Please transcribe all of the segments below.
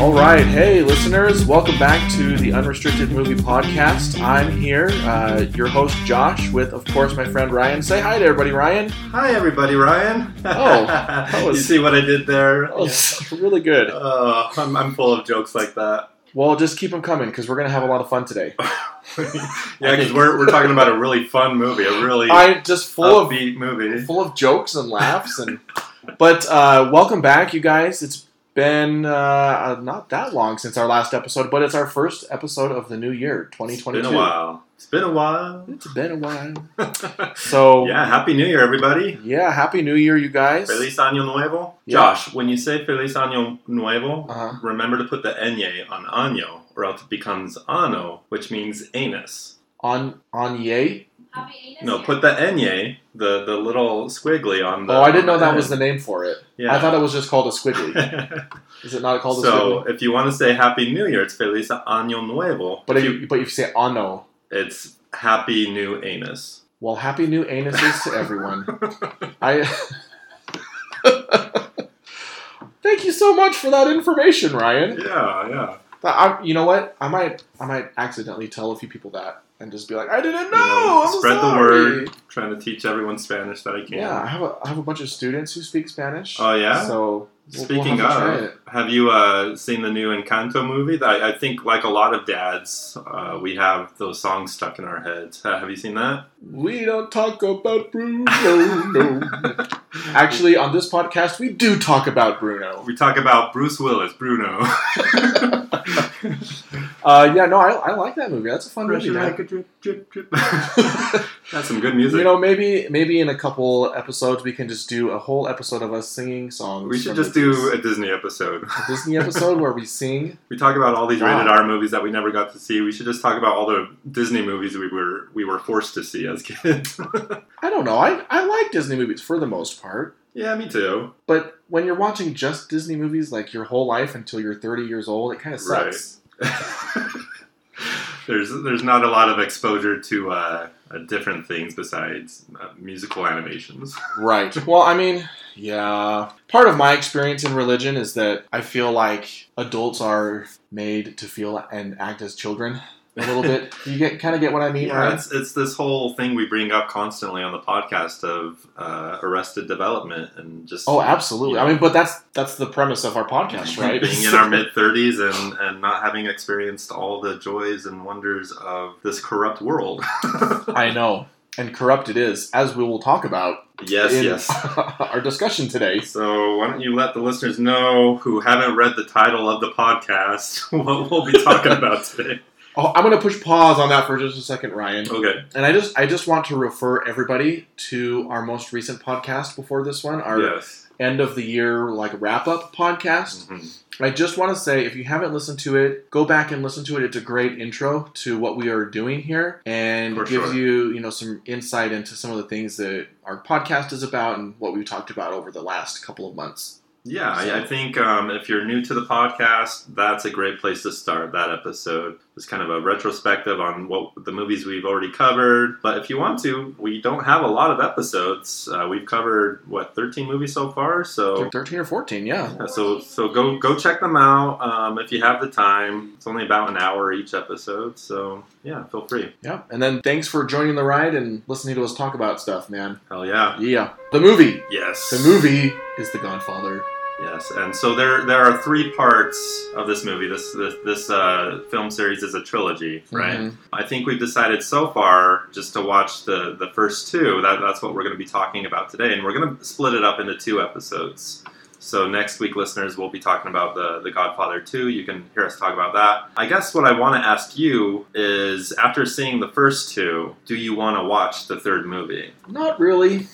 All right, hey listeners, welcome back to the Unrestricted Movie Podcast. I'm here, uh, your host Josh, with of course my friend Ryan. Say hi to everybody, Ryan. Hi, everybody, Ryan. Oh, that was- you see what I did there? Oh, it's really good. Oh, I'm, I'm full of jokes like that. Well, just keep them coming because we're gonna have a lot of fun today. yeah, because we're, we're talking about a really fun movie, a really I just full of movie. full of jokes and laughs and. But uh, welcome back, you guys. It's been uh, not that long since our last episode, but it's our first episode of the new year, It's 2022. been a while. It's been a while. It's been a while. So yeah, Happy New Year, everybody. yeah, happy New Year, you guys. Feliz Año Nuevo. Yeah. Josh, when you say Feliz Año Nuevo, Uh-huh. remember to put the enye on año, or else it becomes ano, which means anus. On on yay. Happy anus No, put the enye, the the little squiggly on the. Oh, I didn't know that was the name for it. Yeah. I thought it was just called a squiggly. Is it not called a so if you want to say Happy New Year, it's Feliz Año Nuevo. But if if you, but if you say ano, it's Happy New Anus. well, happy new anuses to everyone. I. Thank you so much for that information, Ryan. yeah, yeah. I, you know what? I might I might accidentally tell a few people that and just be like, I didn't know. You know, I'm spread the word. Trying to teach everyone Spanish that I can. Yeah, I have a I have a bunch of students who speak Spanish. Oh yeah. So we'll- we'll Speaking have to try of, have you uh, seen the new Encanto movie? I, I think, like a lot of dads, uh, we have those songs stuck in our heads. Uh, have you seen that? We don't talk about Bruno. No. Actually, on this podcast, we do talk about Bruno. We talk about Bruce Willis, Bruno. Uh, yeah, no, I, I like that movie. That's a fun movie, man. like a drip, drip, drip. That's some good music. You know, maybe maybe in a couple episodes we can just do a whole episode of us singing songs. we should just do a Disney episode. a Disney episode where we sing. We talk about all these Wow. rated R movies that we never got to see. We should just talk about all the Disney movies we were we were forced to see as kids. I don't know. I I like Disney movies for the most part, yeah, me too. but when you're watching just Disney movies like your whole life until you're 30 years old, it kind of sucks. there's there's not a lot of exposure to uh, uh, different things besides uh, musical animations. Right. Well, I mean, yeah. Part of my experience in religion is that I feel like adults are made to feel and act as children a little bit. You get kind of get what I mean, Yeah, right? it's it's this whole thing we bring up constantly on the podcast of uh, arrested development and just Oh, absolutely. Yeah. I mean, but that's that's the premise of our podcast, right? being in our mid 30s and, and not having experienced all the joys and wonders of this corrupt world. I know. And corrupt it is, as we will talk about yes, in yes. our discussion today. So why don't you let the listeners know who haven't read the title of the podcast what we'll be talking about today? Oh, I'm going to push pause on that for just a second, Ryan. Okay. And I just I just want to refer everybody to our most recent podcast before this one, our yes. end of the year like wrap up podcast. Mhm. I just want to say, if you haven't listened to it, go back and listen to it. It's a great intro to what we are doing here, and For gives sure. you, you know, some insight into some of the things that our podcast is about and what we've talked about over the last couple of months. Yeah, So- I, I think um, if you're new to the podcast, that's a great place to start. That episode was kind of a retrospective on what the movies we've already covered. But if you want to, we don't have a lot of episodes. Uh, we've covered what 13 movies so far. So Thirteen or fourteen, yeah. Yeah, so so go go check them out um, if you have the time. It's only about an hour each episode, so yeah, feel free. Yeah. And then thanks for joining the ride and listening to us talk about stuff, man. Hell yeah, Yeah. The movie. yes, The movie is The Godfather. Yes. And so there there are three parts of this movie. This this, this uh, film series is a trilogy, right? Mhm. I think we've decided so far just to watch the the first two. That that's what we're going to be talking about today, and we're going to split it up into two episodes. So next week, listeners, we'll be talking about the the Godfather 2. You can hear us talk about that. I guess what I want to ask you is, after seeing the first two, do you want to watch the third movie? Not really.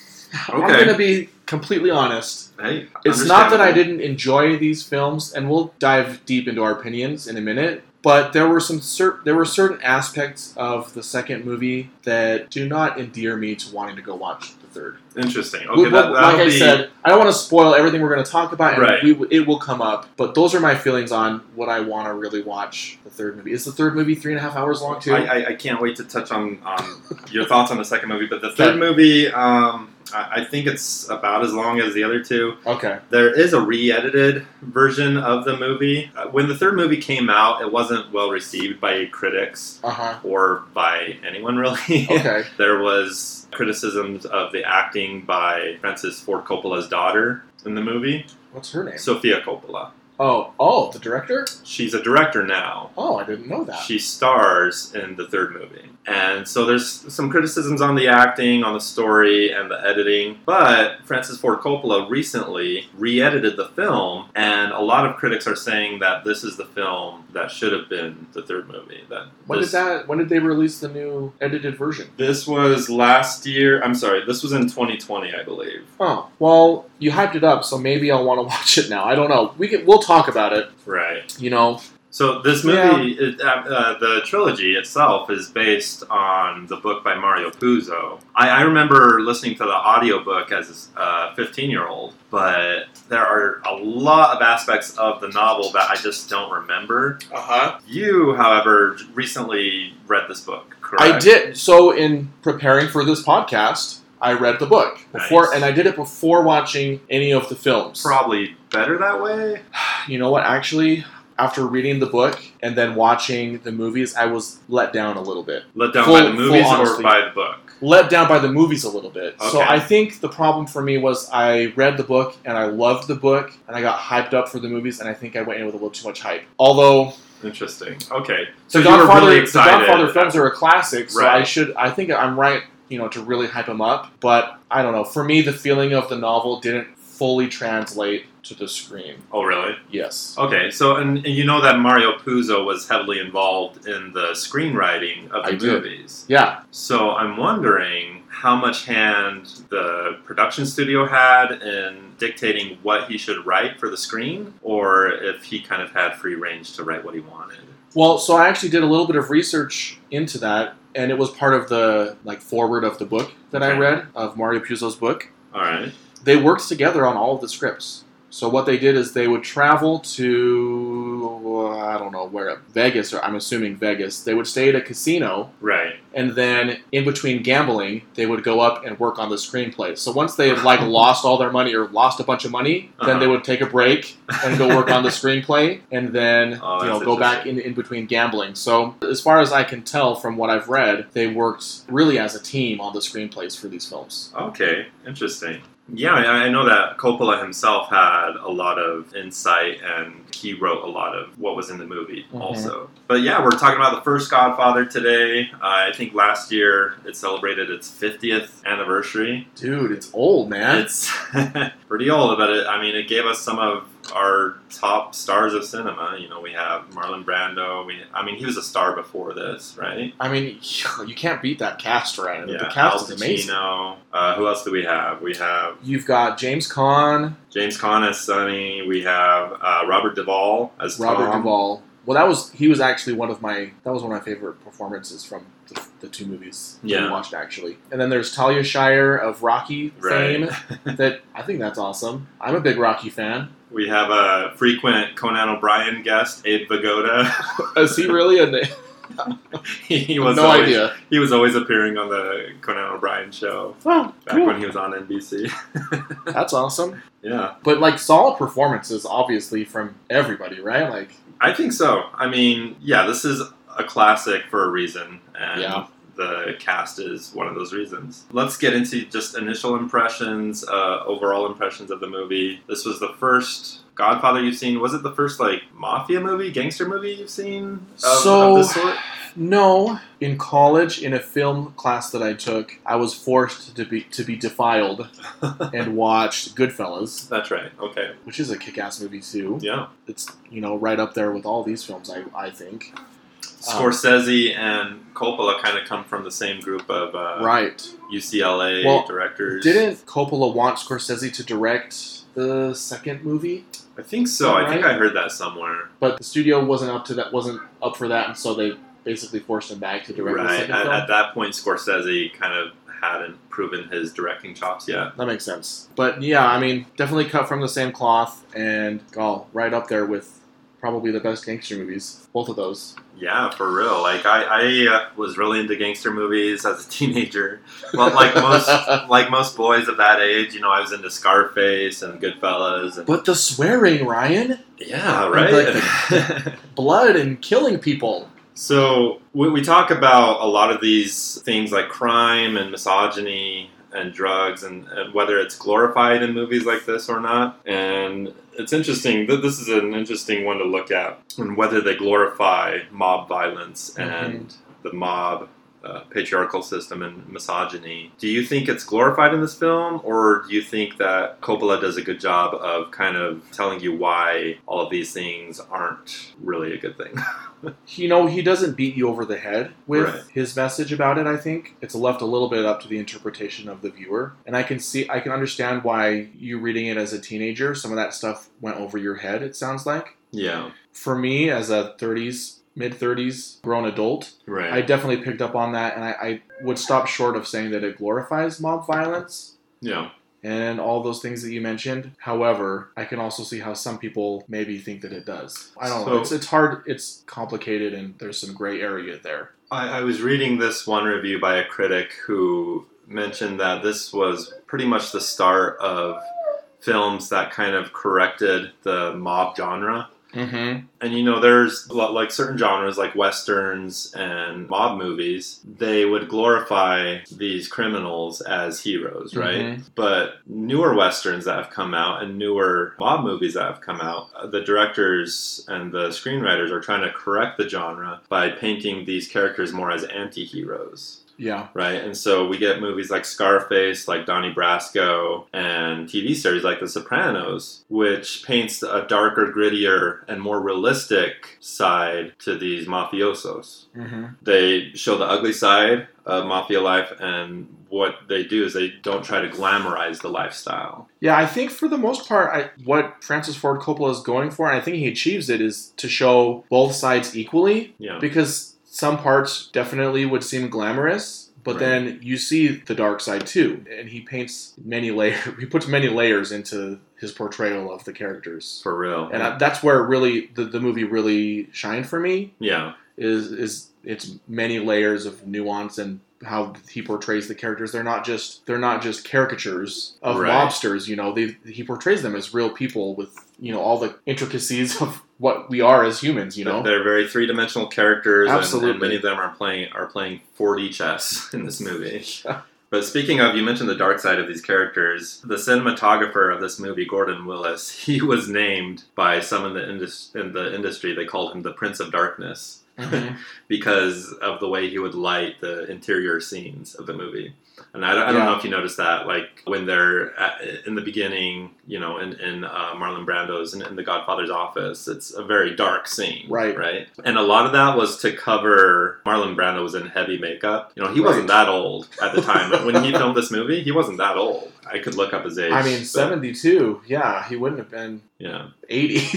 I'm going to be completely honest. Hey, It's not that I didn't enjoy these films, and we'll dive deep into our opinions in a minute. But there were some cer- there were certain aspects of the second movie that do not endear me to wanting to go watch the third. Interesting. Okay, but that, like I be, said, I don't want to spoil everything we're going to talk about, and Right. we, it will come up. But those are my feelings on what I want to really watch the third movie. Is the third movie three and a half hours long too? I, I, I can't wait to touch on, on your thoughts on the second movie, but the third movie, um, I, I think it's about as long as the other two. okay. There is a re-edited version of the movie. Uh, when the third movie came out, it wasn't well received by critics Uh huh. or by anyone really. Okay. there was criticisms of the acting by Francis Ford Coppola's daughter in the movie, What's her name? Sofia Coppola. Oh, oh, the director. She's a director now. Oh, I didn't know that. She stars in the third movie. And so there's some criticisms on the acting, on the story, and the editing. But Francis Ford Coppola recently re edited the film, and a lot of critics are saying that this is the film that should have been the third movie. That when this, did that? When did they release the new edited version? This was last year. I'm sorry, this was in 2020, I believe. Oh, well, you hyped it up, so maybe I'll want to watch it now. I don't know. We can, we'll talk about it. Right. You know. So this movie, it, uh, uh, the trilogy itself, is based on the book by Mario Puzo. I, I remember listening to the audiobook as a 15 year old, but there are a lot of aspects of the novel that I just don't remember. Uh huh. You, however, recently read this book, correct? I did. So in preparing for this podcast, I read the book before, Nice. and I did it before watching any of the films. Probably better that way. You know what? Actually, after reading the book and then watching the movies, I was let down a little bit. Let down Full- by the movies or by the book? Let down by the movies a little bit. So I think the problem for me was I read the book and I loved the book and I got hyped up for the movies and I think I went in with a little too much hype. Although Interesting. Okay. So were Godfather, really the. Godfather films are a classic, so I should. I think I'm right, you know, to really hype them up. But I don't know. For me, the feeling of the novel didn't fully translate to the screen. Oh, really? Yes. Okay, so and, and you know that Mario Puzo was heavily involved in the screenwriting of the I did. movies. Yeah. So I'm wondering how much hand the production studio had in dictating what he should write for the screen, or if he kind of had free range to write what he wanted. Well, so I actually did a little bit of research into that, and it was part of the like forward of the book that I read of Mario Puzo's book. All right. They worked together on all of the scripts. So what they did is they would travel to uh, I don't know where Vegas or I'm assuming Vegas. They would stay at a casino Right. and then in between gambling, they would go up and work on the screenplay. So once they had like lost all their money or lost a bunch of money, then Uh-huh. they would take a break and go work on the screenplay, and then Oh, you know go back in, in between gambling. So as far as I can tell from what I've read, they worked really as a team on the screenplays for these films. Okay, interesting. Yeah, I I know that Coppola himself had a lot of insight and he wrote a lot of what was in the movie Mhm. also. But yeah, we're talking about the first Godfather today. Uh, I think last year it celebrated its 50th anniversary. Dude, it's old, man. It's pretty old, but it, I mean, it gave us some of our top stars of cinema. You know, we have Marlon Brando. We, I mean, he was a star before this, right? I mean, you can't beat that cast, right? the cast Al is amazing. Uh, who else do we have? We have You've got James Caan, James Caan as Sonny. We have uh, Robert Duvall as Robert Tom. Duvall. Well, that was he was actually one of my that was one of my favorite performances from the, the two movies that Yeah. we watched actually. And then there's Talia Shire of Rocky Right. fame. That I think that's awesome. I'm a big Rocky fan. We have a frequent Conan O'Brien guest, Abe Vigoda. Is he really? A, he was no always, idea. He was always appearing on the Conan O'Brien show Oh, back cool. when he was on NBC. That's awesome. yeah, But like solid performances, obviously from everybody, right? Like I think so. I mean, yeah, this is a classic for a reason, and Yeah. the cast is one of those reasons. Let's get into just initial impressions, uh, overall impressions of the movie. This was the first Godfather you've seen. Was it the first like mafia movie, gangster movie you've seen of, So- of this sort? no. In college, in a film class that I took, I was forced to be to be defiled and watched Goodfellas, That's right. Okay. which is a kick-ass movie too. Yeah. It's you know right up there with all these films. I I think. Scorsese and Coppola kind of come from the same group of uh, right. UCLA Well, directors. Didn't Coppola want Scorsese to direct the second movie? I think so. I think I heard that somewhere. But the studio wasn't up to that. Wasn't up for that, and so they basically forced him back to direct the Right. At, at that point, Scorsese kind of hadn't proven his directing chops yet. That makes sense. But yeah, I mean, definitely cut from the same cloth, and oh, right up there with probably the best gangster movies. Both of those. Yeah, for real. Like I, I uh, was really into gangster movies as a teenager. Well, like most, like most boys of that age, you know, I was into Scarface and Goodfellas. And, But the swearing, Ryan, yeah, And, right. blood and killing people. so we, we talk about a lot of these things like crime and misogyny and drugs and, and whether it's glorified in movies like this or not. And it's interesting. th- This is an interesting one to look at and whether they glorify mob violence mm-hmm. and the mob uh, patriarchal system and misogyny. Do you think it's glorified in this film, or do you think that Coppola does a good job of kind of telling you why all of these things aren't really a good thing? You know, he doesn't beat you over the head with Right. his message about it. I think it's left a little bit up to the interpretation of the viewer, and I can see, I can understand why you reading it as a teenager, some of that stuff went over your head. It sounds like. yeah, For me, as a 30s, mid 30s grown adult, right. I definitely picked up on that, and I, I would stop short of saying that it glorifies mob violence yeah, and all those things that you mentioned. However, I can also see how some people maybe think that it does. I don't know. It's, it's hard, it's complicated, and there's some gray area there. I, I was reading this one review by a critic who mentioned that this was pretty much the start of films that kind of corrected the mob genre. Mm-hmm. And you know, there's like certain genres like westerns and mob movies, they would glorify these criminals as heroes, right? Mhm. But newer westerns that have come out and newer mob movies that have come out, uh, the directors and the screenwriters are trying to correct the genre by painting these characters more as anti heroes Yeah. right? And so we get movies like Scarface, like Donnie Brasco, and TV series like The Sopranos, which paints a darker, grittier, and more realistic side to these mafiosos. Mm-hmm. They show the ugly side of mafia life, and what they do is they don't try to glamorize the lifestyle. Yeah, I think for the most part, I, what Francis Ford Coppola is going for, and I think he achieves it, is to show both sides equally. Yeah. Because some parts definitely would seem glamorous, but Right. then you see the dark side too, and he paints many layers. He puts many layers into his portrayal of the characters, For real. and I, that's where really the, the movie really shined for me. yeah. Is is its many layers of nuance and how he portrays the characters. They're not just they're not just caricatures of Right. mobsters. You know, they he portrays them as real people with you know all the intricacies of what we are as humans. You know, They're very three dimensional characters, and- And, Absolutely. many of them are playing are playing 4D chess in this movie. Yeah. But speaking of, you mentioned the dark side of these characters. The cinematographer of this movie, Gordon Willis, he was named by some in the indus- in the industry. They called him the Prince of Darkness Mhm. because of the way he would light the interior scenes of the movie. And I don't, I don't Yeah. know if you noticed that, like when they're at, in the beginning, you know, in, in uh, Marlon Brando's in, in the Godfather's office, it's a very dark scene, Right. Right, and a lot of that was to cover Marlon Brando was in heavy makeup. You know, he wasn't that old at the time when he filmed this movie. He wasn't that old. I could look up his age. I mean, seventy two. Yeah, he wouldn't have been Yeah. eighty.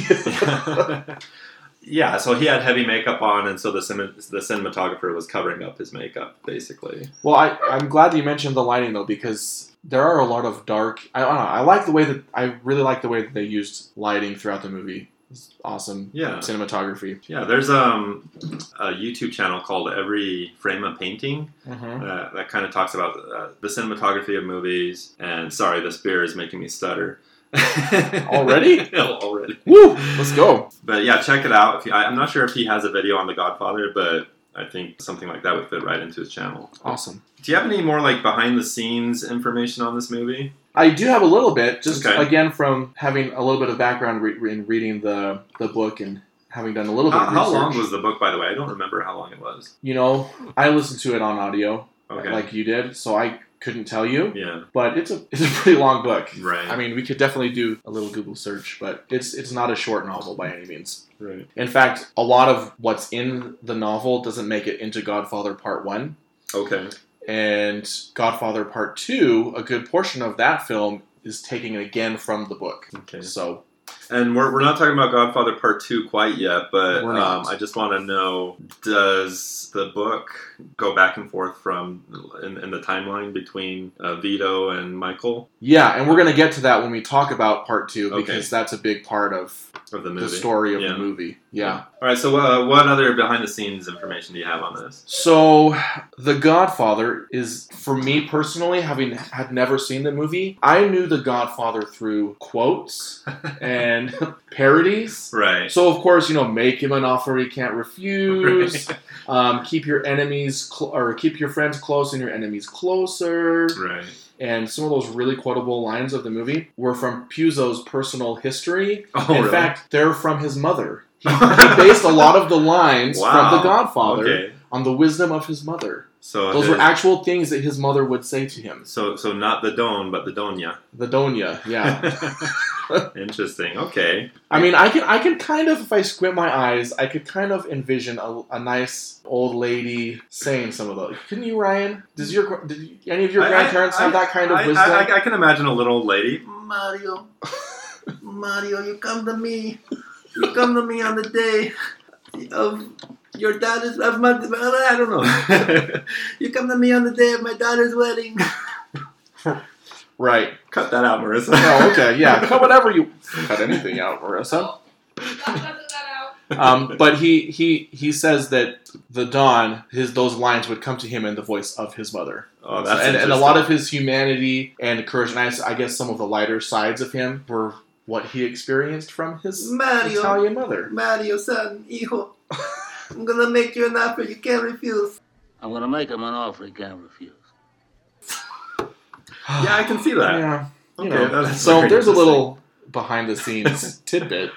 yeah, so he had heavy makeup on, and so the cin- the cinematographer was covering up his makeup, basically. well, I I'm glad you mentioned the lighting though because there are a lot of dark. I, I don't know. I like the way that I really like the way that they used lighting throughout the movie. It's awesome. Yeah. cinematography. Yeah, there's um, a YouTube channel called Every Frame of Painting Mm-hmm. uh, that kind of talks about uh, the cinematography of movies. And sorry, this beer is making me stutter. Already? No, already. Woo! Let's go. But yeah, check it out. If you, I, I'm not sure if he has a video on The Godfather, but I think something like that would fit right into his channel. Awesome. Do you have any more like behind the scenes information on this movie? I do have a little bit, just Okay. again from having a little bit of background re- in reading the the book and having done a little bit How, how long was the book, by the way? I don't remember how long it was. You know, I listened to it on audio, Okay. like you did, so I couldn't tell you. yeah. But it's a it's a pretty long book. Right. I mean, we could definitely do a little Google search, but it's it's not a short novel by any means. right. In fact, a lot of what's in the novel doesn't make it into Godfather Part One, Okay. and Godfather Part Two. A good portion of that film is taken again from the book. Okay. So, And we're, we're not talking about Godfather Part 2 quite yet, but um, I just want to know does the book go back and forth from in, in the timeline between uh, Vito and Michael Yeah, and we're gonna get to that when we talk about part two Okay. because that's a big part of of the movie? the story of Yeah. the movie. Yeah. All right, so uh, what other behind the scenes information do you have on this? So, The Godfather is, for me personally, having had never seen the movie, I knew The Godfather through quotes and parodies. Right. So, of course, you know, make him an offer he can't refuse. Um, keep your enemies cl- or keep your friends close and your enemies closer. Right. And some of those really quotable lines of the movie were from Puzo's personal history. Oh, In really? fact, they're from his mother. He, he based a lot of the lines Wow. from The Godfather Okay. on the wisdom of his mother. So Those his- were actual things that his mother would say to him. so so not the Don, but the Donya. The Donya, yeah. Interesting. Okay. I mean, I can, I can kind of, if I squint my eyes, I could kind of envision a, a nice old lady saying some of those. Couldn't you, Ryan? Does your, did any of your I- I- grandparents have I- that kind of wisdom? I, I, I can imagine a little old lady. Mario, Mario, you come to me. You come to me on the day of your daughter's of my. I don't know. you come to me on the day of my daughter's wedding. right. Cut that out, Marissa. Oh, okay. Yeah. Cut whatever you cut anything out, Marissa. Um, but he he he says that the Don his those lines would come to him in the voice of his mother. Oh, that's and, and a lot of his humanity and courage, and I guess some of the lighter sides of him were what he experienced from his Mario. Italian mother. Mario, son, hijo. I'm gonna make you an offer you can't refuse. I'm gonna make him an offer he can't refuse. Yeah, I can see that. Yeah. You know. that's So there's a little behind the scenes tidbit,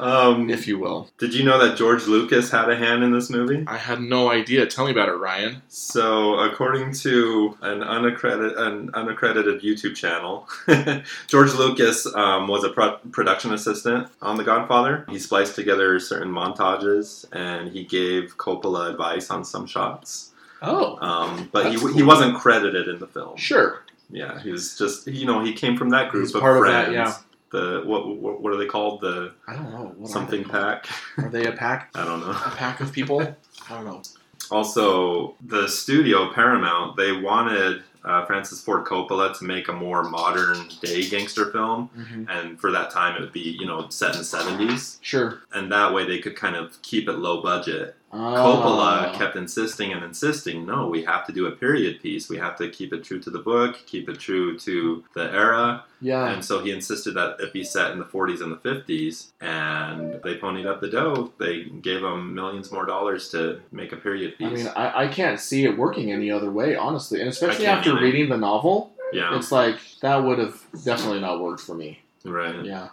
Um, if you will. did you know that George Lucas had a hand in this movie? I had no idea. Tell me about it, Ryan. So, according to an unaccredited, an unaccredited YouTube channel, George Lucas um, was a pro- production assistant on The Godfather. He spliced together certain montages and he gave Coppola advice on some shots. Oh, Um, but he, That's he wasn't credited in the film. sure. Yeah, he was just you know he came from that group He's of part of friends. that, yeah. The what, what what are they called? The I don't know. What something called? pack. Are they a pack? I don't know. A pack of people? I don't know. Also, the studio Paramount they wanted uh, Francis Ford Coppola to make a more modern day gangster film, hmm and for that time it would be you know set in the seventies, Sure. and that way they could kind of keep it low budget. Coppola ah. kept insisting and insisting, no, we have to do a period piece. We have to keep it true to the book, keep it true to the era. Yeah. And so he insisted that it be set in the 40s and the 50s, and they ponied up the dough. They gave him millions more dollars to make a period piece. I mean, I, I can't see it working any other way, honestly. And especially after either. reading the novel, yeah, it's like that would have definitely not worked for me. right. Yeah.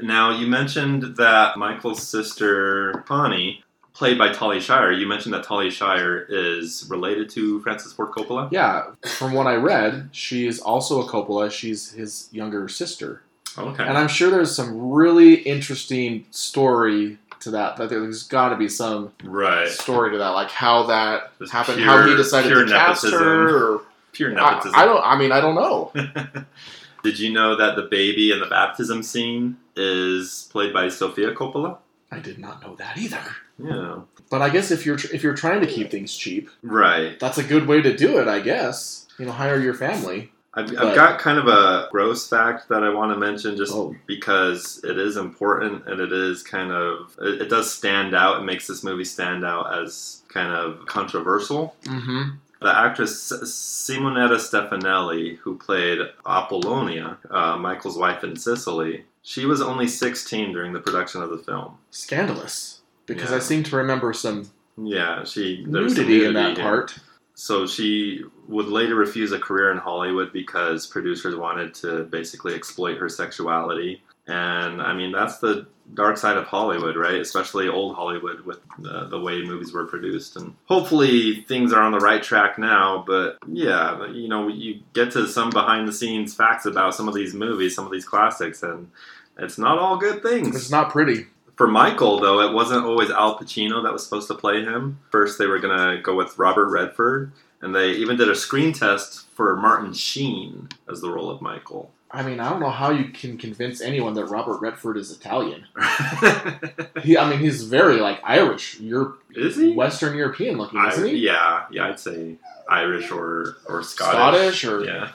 Now, you mentioned that Michael's sister, Connie, played by Talia Shire, you mentioned that Talia Shire is related to Francis Ford Coppola? Yeah. From what I read, she is also a Coppola. She's his younger sister. Okay. And I'm sure there's some really interesting story to that. That there's got to be some right. story to that, like how that Just happened, pure- how he decided to cast nepotism. her. Or, Pure I, nepotism. I don't. I mean, I don't know. Did you know that the baby in the baptism scene is played by Sofia Coppola? I did not know that either. Yeah. But I guess if you're tr- if you're trying to keep things cheap, Right. that's a good way to do it. I guess you know, hire your family. I've, I've got kind of a gross fact that I want to mention just Oh. because it is important and it is kind of, it, it does stand out. It makes this movie stand out as kind of controversial. Mm-hmm. The actress Simonetta Stefanelli, who played Apollonia, uh, Michael's wife in Sicily, she was only 16 during the production of the film. Scandalous, because Yeah. I seem to remember some Yeah, she there was some nudity in that part. So she would later refuse a career in Hollywood because producers wanted to basically exploit her sexuality. And I mean, that's the dark side of Hollywood, right? Especially old Hollywood with the, the way movies were produced. And hopefully things are on the right track now. But yeah, you know, you get to some behind the scenes facts about some of these movies, some of these classics, and it's not all good things. It's not pretty. For Michael, though, it wasn't always Al Pacino that was supposed to play him. First, they were going to go with Robert Redford, and they even did a screen test for Martin Sheen as the role of Michael. I mean, I don't know how you can convince anyone that Robert Redford is Italian. He, I mean, he's very like Irish, Europe, Is he? Western European looking, I- isn't he? yeah, yeah, I'd say Irish or or Scottish. Scottish or Yeah,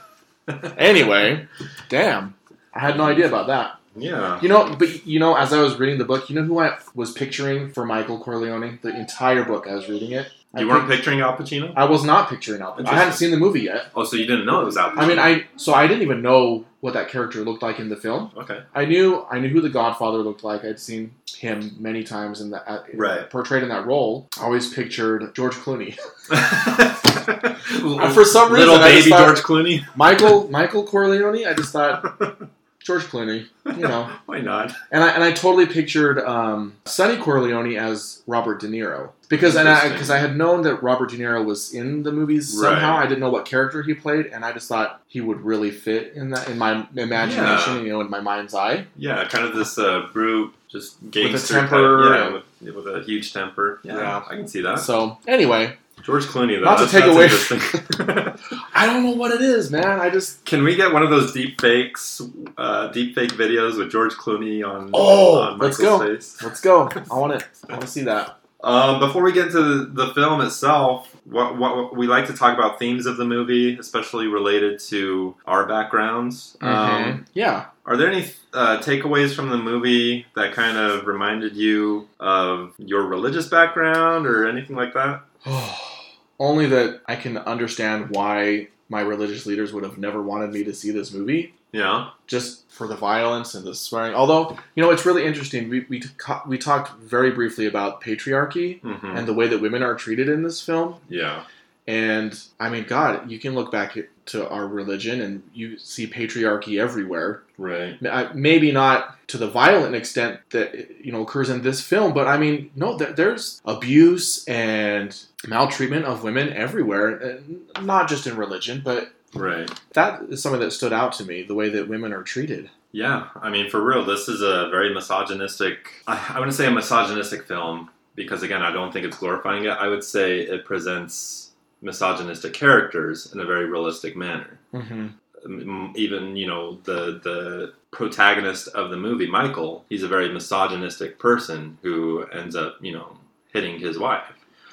anyway. Damn, I had no idea about that. yeah. You know, but you know, as I was reading the book, you know who I was picturing for Michael Corleone? The entire book, I was reading it. I You weren't pic- picturing Al Pacino? I was not picturing Al. Pacino. I hadn't seen the movie yet. Oh, so you didn't know it was Al Pacino? I mean, I so I didn't even know what that character looked like in the film. okay. I knew I knew who the Godfather looked like. I'd seen him many times in that uh, Right. portrayed in that role. I always pictured George Clooney. For some reason, little baby thought- George Clooney. Michael Michael Corleone. I just thought George Clooney. You know, Why not? and I and I totally pictured um, Sonny Corleone as Robert De Niro because and I because I had known that Robert De Niro was in the movies somehow. I didn't know what character he played, and I just thought he would really fit in that in my imagination. Yeah. You know, in my mind's eye. Yeah, kind of this uh, brute, just gangster temper type. Yeah, with, with a huge temper. Yeah, Yeah. I can see that. So anyway, George Clooney, though. Not to take away- I don't know what it is, man. I just Can we get one of those deep fakes, uh, deep fake videos with George Clooney on, Oh, on let's Michael's go. face? let's go. I want it. I want to see that. Um, before we get to the, the film itself, what, what we like to talk about themes of the movie, especially related to our backgrounds. Um, Mhm. yeah. are there any uh, takeaways from the movie that kind of reminded you of your religious background or anything like that? Only that I can understand why my religious leaders would have never wanted me to see this movie. Yeah. just for the violence and the swearing. Although, you know, it's really interesting. We we, t- we talked very briefly about patriarchy hmm and the way that women are treated in this film. yeah. And I mean, God, you can look back at- to our religion and you see patriarchy everywhere. Right. Uh, maybe not to the violent extent that you know occurs in this film, but I mean, no, there's abuse and maltreatment of women everywhere, uh, not just in religion, but Right. that is something that stood out to me. The way that women are treated. Yeah, I mean, for real, this is a very misogynistic. I, I wouldn't say a misogynistic film because, again, I don't think it's glorifying it. I would say it presents misogynistic characters in a very realistic manner. Mm-hmm. Um, Even you know the the protagonist of the movie, Michael, he's a very misogynistic person who ends up you know hitting his wife.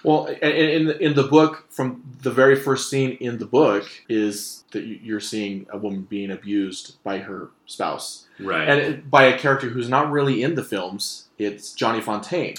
Well, in, in the, book, from the very first scene in the book is that you- you're seeing a woman being abused by her spouse, Right. and by a character who's not really in the films. It's Johnny Fontaine,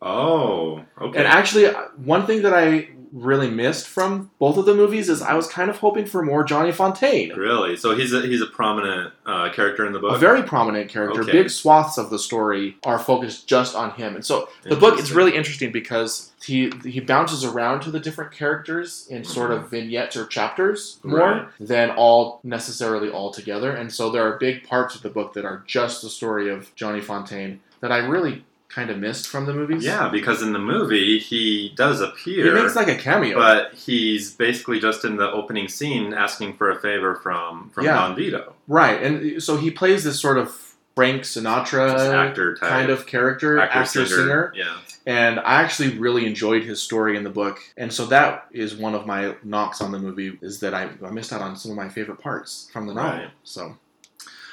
oh, okay. and actually, uh, one thing that I really missed from both of the movies is I was kind of hoping for more Johnny Fontaine. really? So he's a he's a prominent uh, character in the book. A very prominent character. Okay. Big swaths of the story are focused just on him, and so the book is really interesting because he he bounces around to the different characters in sort of vignettes or chapters more Right. than all necessarily all together. And so there are big parts of the book that are just the story of Johnny Fontaine that I really kind of missed from the movies. Yeah, because in the movie he does appear. he makes like a cameo. but he's basically just in the opening scene asking for a favor from from Yeah. Don Vito, right, and so he plays this sort of Frank Sinatra actor type, kind of character, actor, singer. Yeah, And I actually really enjoyed his story in the book. And so that is one of my knocks on the movie is that I, I missed out on some of my favorite parts from the novel. Right. So,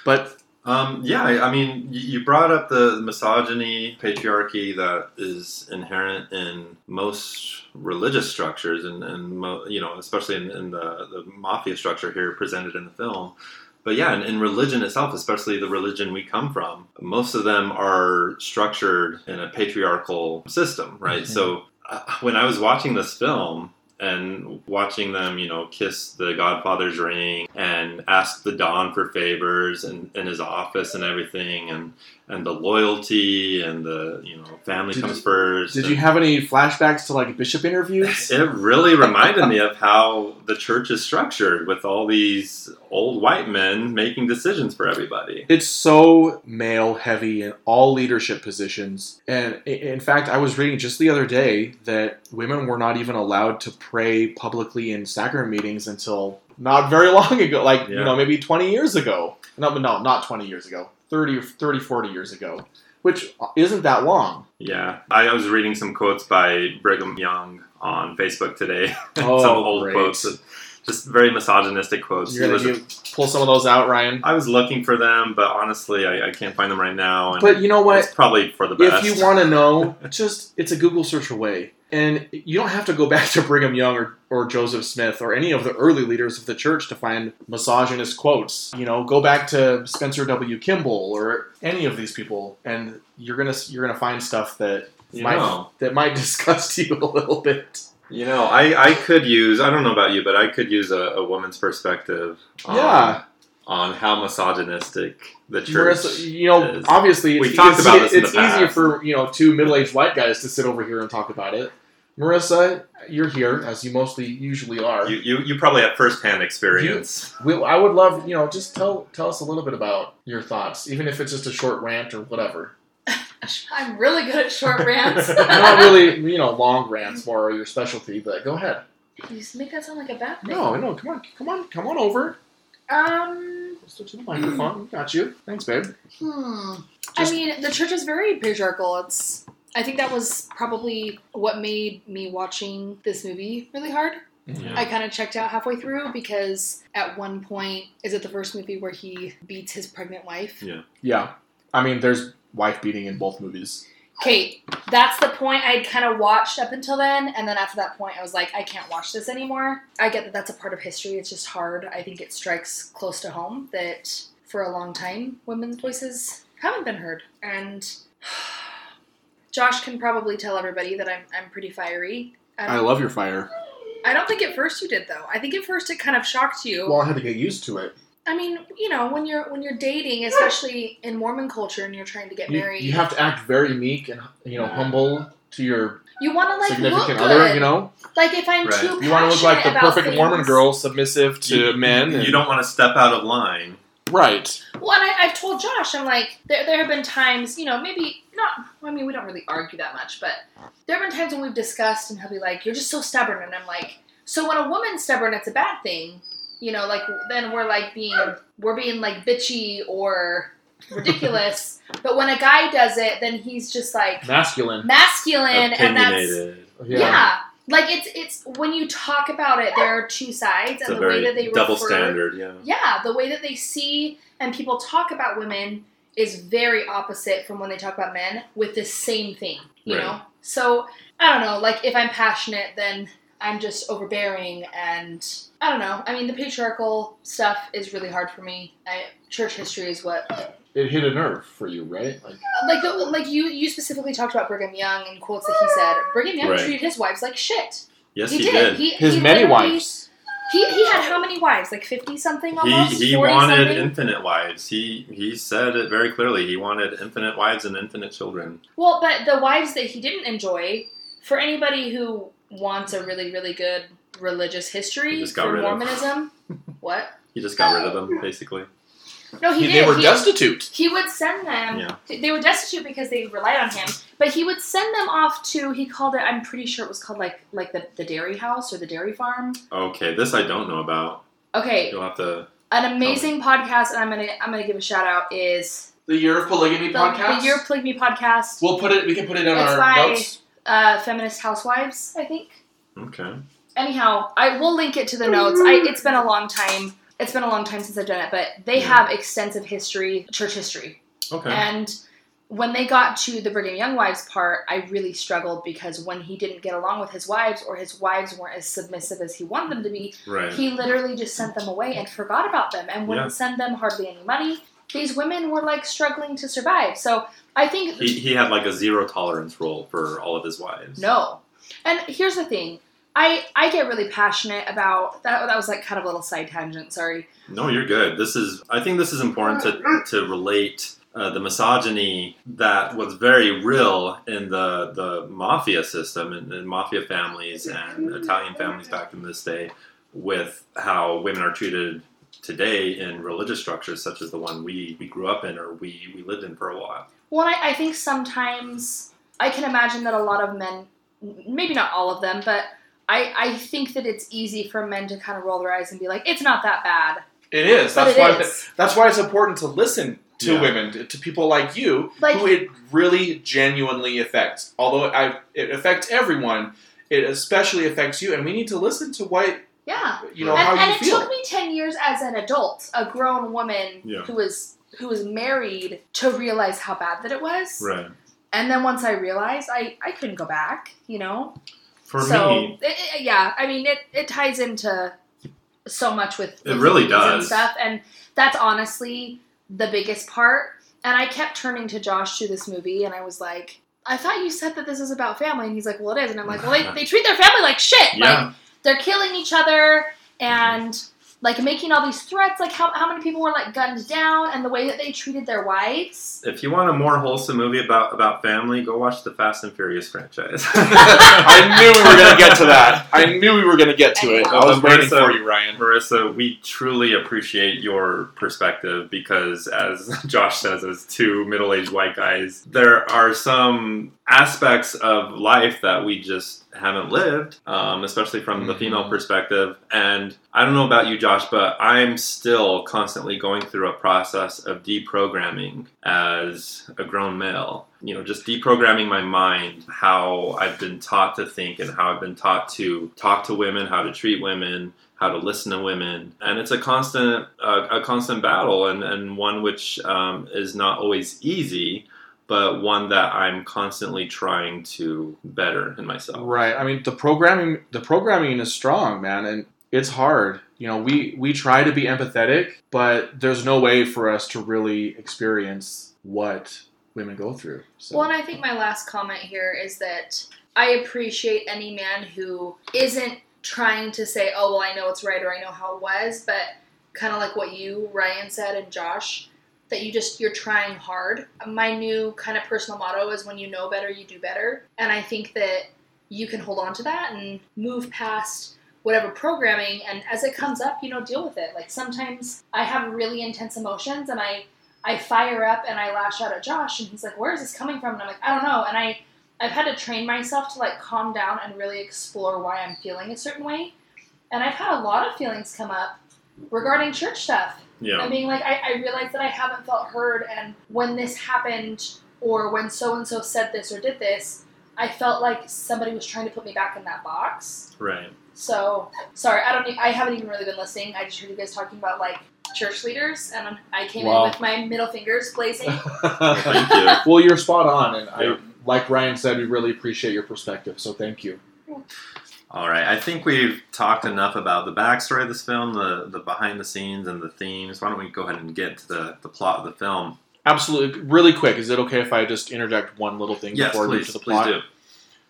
but um, yeah. I I mean, you you brought up the misogyny, patriarchy that is inherent in most religious structures, and and mo- you know, especially in, in the the mafia structure here presented in the film. But yeah, in, in religion itself, especially the religion we come from, most of them are structured in a patriarchal system, right? Mhm. So uh, when I was watching this film and watching them, you know, kiss the Godfather's ring and ask the Don for favors and in his office and everything, and and the loyalty and the you know family Did comes you- first. did you have any flashbacks to like bishop interviews? it really reminded me of how the church is structured with all these old white men making decisions for everybody. It's so male heavy in all leadership positions. And in fact, I was reading just the other day that women were not even allowed to pray publicly in sacrament meetings until not very long ago, like, you know, maybe 20 years ago. No, no, not 20 years ago. 30, 30, 40 years ago, which isn't that long. Yeah, I was reading some quotes by Brigham Young on Facebook today. Oh, some old great. quotes just very misogynistic quotes. You're gonna do, pull some of those out, Ryan. I was looking for them, but honestly, I, I can't find them right now. And But you know what? It's probably for the best. If you want to know, just it's a Google search away. And you don't have to go back to Brigham Young or, or Joseph Smith or any of the early leaders of the church to find misogynist quotes. You know, go back to Spencer W. Kimball or any of these people, and you're gonna you're gonna find stuff that you might know, that might disgust you a little bit. You know, I, I could use. I don't know about you, but I could use a, a woman's perspective. On, Yeah. On how misogynistic the church. Marissa, you know, is- obviously, We it's, talked about this it's easier for you know two middle-aged white guys to sit over here and talk about it. Marissa, you're here as you mostly usually are. You, you, you probably have firsthand experience. We, I would love, you know, just tell tell us a little bit about your thoughts, even if it's just a short rant or whatever. I'm really good at short rants. Not really, you know, long rants, more your specialty. But go ahead. You just make that sound like a bad thing. No, no, come on, come on, come on over. Um. Closer to the microphone. Got you. Thanks, babe. Hmm. Just- I mean, the church is very patriarchal. It's. I think that was probably what made me watching this movie really hard. Yeah. I kind of checked out halfway through because at one point, is it the first movie where he beats his pregnant wife? Yeah. Yeah, I mean, there's wife beating in both movies. Kate, that's the point I'd kind of watched up until then, and then after that point, I was like, I can't watch this anymore. I get that that's a part of history. It's just hard. I think it strikes close to home that for a long time, women's voices haven't been heard. And Josh can probably tell everybody that I'm I'm pretty fiery. Um, I love your fire. I don't think at first you did though. I think at first it kind of shocked you. Well, I had to get used to it. I mean, you know, when you're when you're dating, especially in Mormon culture, and you're trying to get You, married, you have to act very meek and you know humble to your you want to like look significant good. other. You know, Like if I'm Right. too you want to look like the passionate about perfect Mormon girl, submissive to You- men. You and- don't want to step out of line. right. Well, and I, I've told Josh, I'm like, there, there have been times, you know, maybe not. I mean, we don't really argue that much, but there have been times when we've discussed, and he'll be like, "You're just so stubborn," and I'm like, "So when a woman's stubborn, it's a bad thing." You know, like then we're like being we're being like bitchy or ridiculous. but when a guy does it, then he's just like Masculine. masculine, and that's Opinionated. yeah. Like it's it's when you talk about it, there are two sides, It's and the way that they double refer, standard. Yeah. yeah, the way that they see and people talk about women is very opposite from when they talk about men with the same thing, you Right. know? So, I don't know, like if I'm passionate, then I'm just overbearing and I don't know. I mean, the patriarchal stuff is really hard for me. I, church history is what It hit a nerve for you, right? Like, like the, like you you specifically talked about Brigham Young and quotes that he said. Brigham Young Right. treated his wives like shit. Yes, he, he, did. did. He, his he many wives. He, he had how many wives? Like fifty something He, almost. he 40 wanted something? infinite wives. He he said it very clearly. He wanted infinite wives and infinite children. Well, but the wives that he didn't enjoy, for anybody who wants a really, really good religious history for. Mormonism, what? He just got rid of oh. them, basically. No, he, He- did. they were he, destitute. he would send them. Yeah. They were destitute because they relied on him, but he would send them off to. He called it. I'm pretty sure it was called like like the, the dairy house or the dairy farm. Okay, this I don't know about. Okay, You'll have to. an amazing podcast, and I'm gonna I'm gonna give a shout out is The Year of Polygamy the, podcast. the Year of Polygamy podcast. We'll put it. We can put it in It's our by- notes. Uh, Feminist Housewives, I think. Okay. anyhow, I will link it to the notes. I, it's been a long time. It's been a long time since I've done it, but they Yeah. have extensive history, church history. Okay. And when they got to the Brigham Young wives part, I really struggled because when he didn't get along with his wives or his wives weren't as submissive as he wanted them to be, right. he literally just sent them away and forgot about them and wouldn't Yeah. send them hardly any money. These women were like struggling to survive. So I think He, he had like a zero tolerance rule for all of his wives. No. And here's the thing. I, I get really passionate about that. That was like kind of a little side tangent. Sorry. No, you're good. This is. I think this is important to to relate uh, the misogyny that was very real in the the mafia system and, and mafia families and Italian families back in this day, with how women are treated today in religious structures such as the one we, we grew up in or we, we lived in for a while. Well, I, I think sometimes I can imagine that a lot of men, maybe not all of them, but I, I think that it's easy for men to kind of roll their eyes and be like, it's not that bad. It is. But That's it why. is. That's why it's important to listen to Yeah. women, to, to people like you, Like- who it really genuinely affects. Although I, it affects everyone, it especially affects you, and we need to listen to what Yeah. you know and, how and you it feel. took me 10 years as an adult, a grown woman Yeah. who was who was married to realize how bad that it was. Right. And then once I realized, I, I couldn't go back, you know? For so, me, it, it- yeah, I mean, it, it ties into so much with, It really movies and does. stuff. And that's honestly the biggest part. And I kept turning to Josh through this movie, and I was like, I thought you said that this is about family. And he's like, well, it is. And I'm like, well, they, they treat their family like shit. Like, yeah, they're killing each other and like making all these threats like how, how many people were like gunned down and the way that they treated their wives if you want a more wholesome movie about about family, go watch the Fast and Furious franchise. I knew we were gonna get to that. I knew we were gonna get to it. I was Well, waiting for you, Ryan. Marissa, we truly appreciate your perspective because, as Josh says, as two middle aged white guys, there are some aspects of life that we just haven't lived, um, especially from the Mhm. female perspective. And I don't know about you, Josh, but I'm still constantly going through a process of deprogramming as a grown male. You know, just deprogramming my mind, how I've been taught to think and how I've been taught to talk to women, how to treat women, how to listen to women, and it's a constant uh, a constant battle, and and one which um, is not always easy, but one that I'm constantly trying to better in myself. Right. I mean, the programming the programming is strong, man, and it's hard. You know, we we try to be empathetic, but there's no way for us to really experience what women go through. So. well and i think my last comment here is that i appreciate any man who isn't trying to say oh well i know it's right or i know how it was but kind of like what you ryan said and josh that you just you're trying hard. My new kind of personal motto is when you know better you do better. And i think that you can hold on to that and move past whatever programming. And as it comes up you know deal with it. Like sometimes i have really intense emotions and i i fire up and i lash out at josh and he's like where is this coming from? And i'm like i don't know. And i i've had to train myself to like calm down and really explore why i'm feeling a certain way. And i've had a lot of feelings come up regarding church stuff Yeah. and being like, I, I realized that I haven't felt heard, and when this happened, or when so and so said this or did this, I felt like somebody was trying to put me back in that box. Right. So sorry, I don't. I haven't even really been listening. I just heard you guys talking about like church leaders, and I came Wow. in with my middle fingers blazing. Thank you. well, you're spot on, and Yeah. I, like Ryan said, we really appreciate your perspective. So thank you. All right, I think we've talked enough about the backstory of this film, the the behind the scenes, and the themes. Why don't we go ahead and get to the, the plot of the film? Absolutely, really quick. Is it okay if I just interject one little thing Yes, before we get to the plot? please do.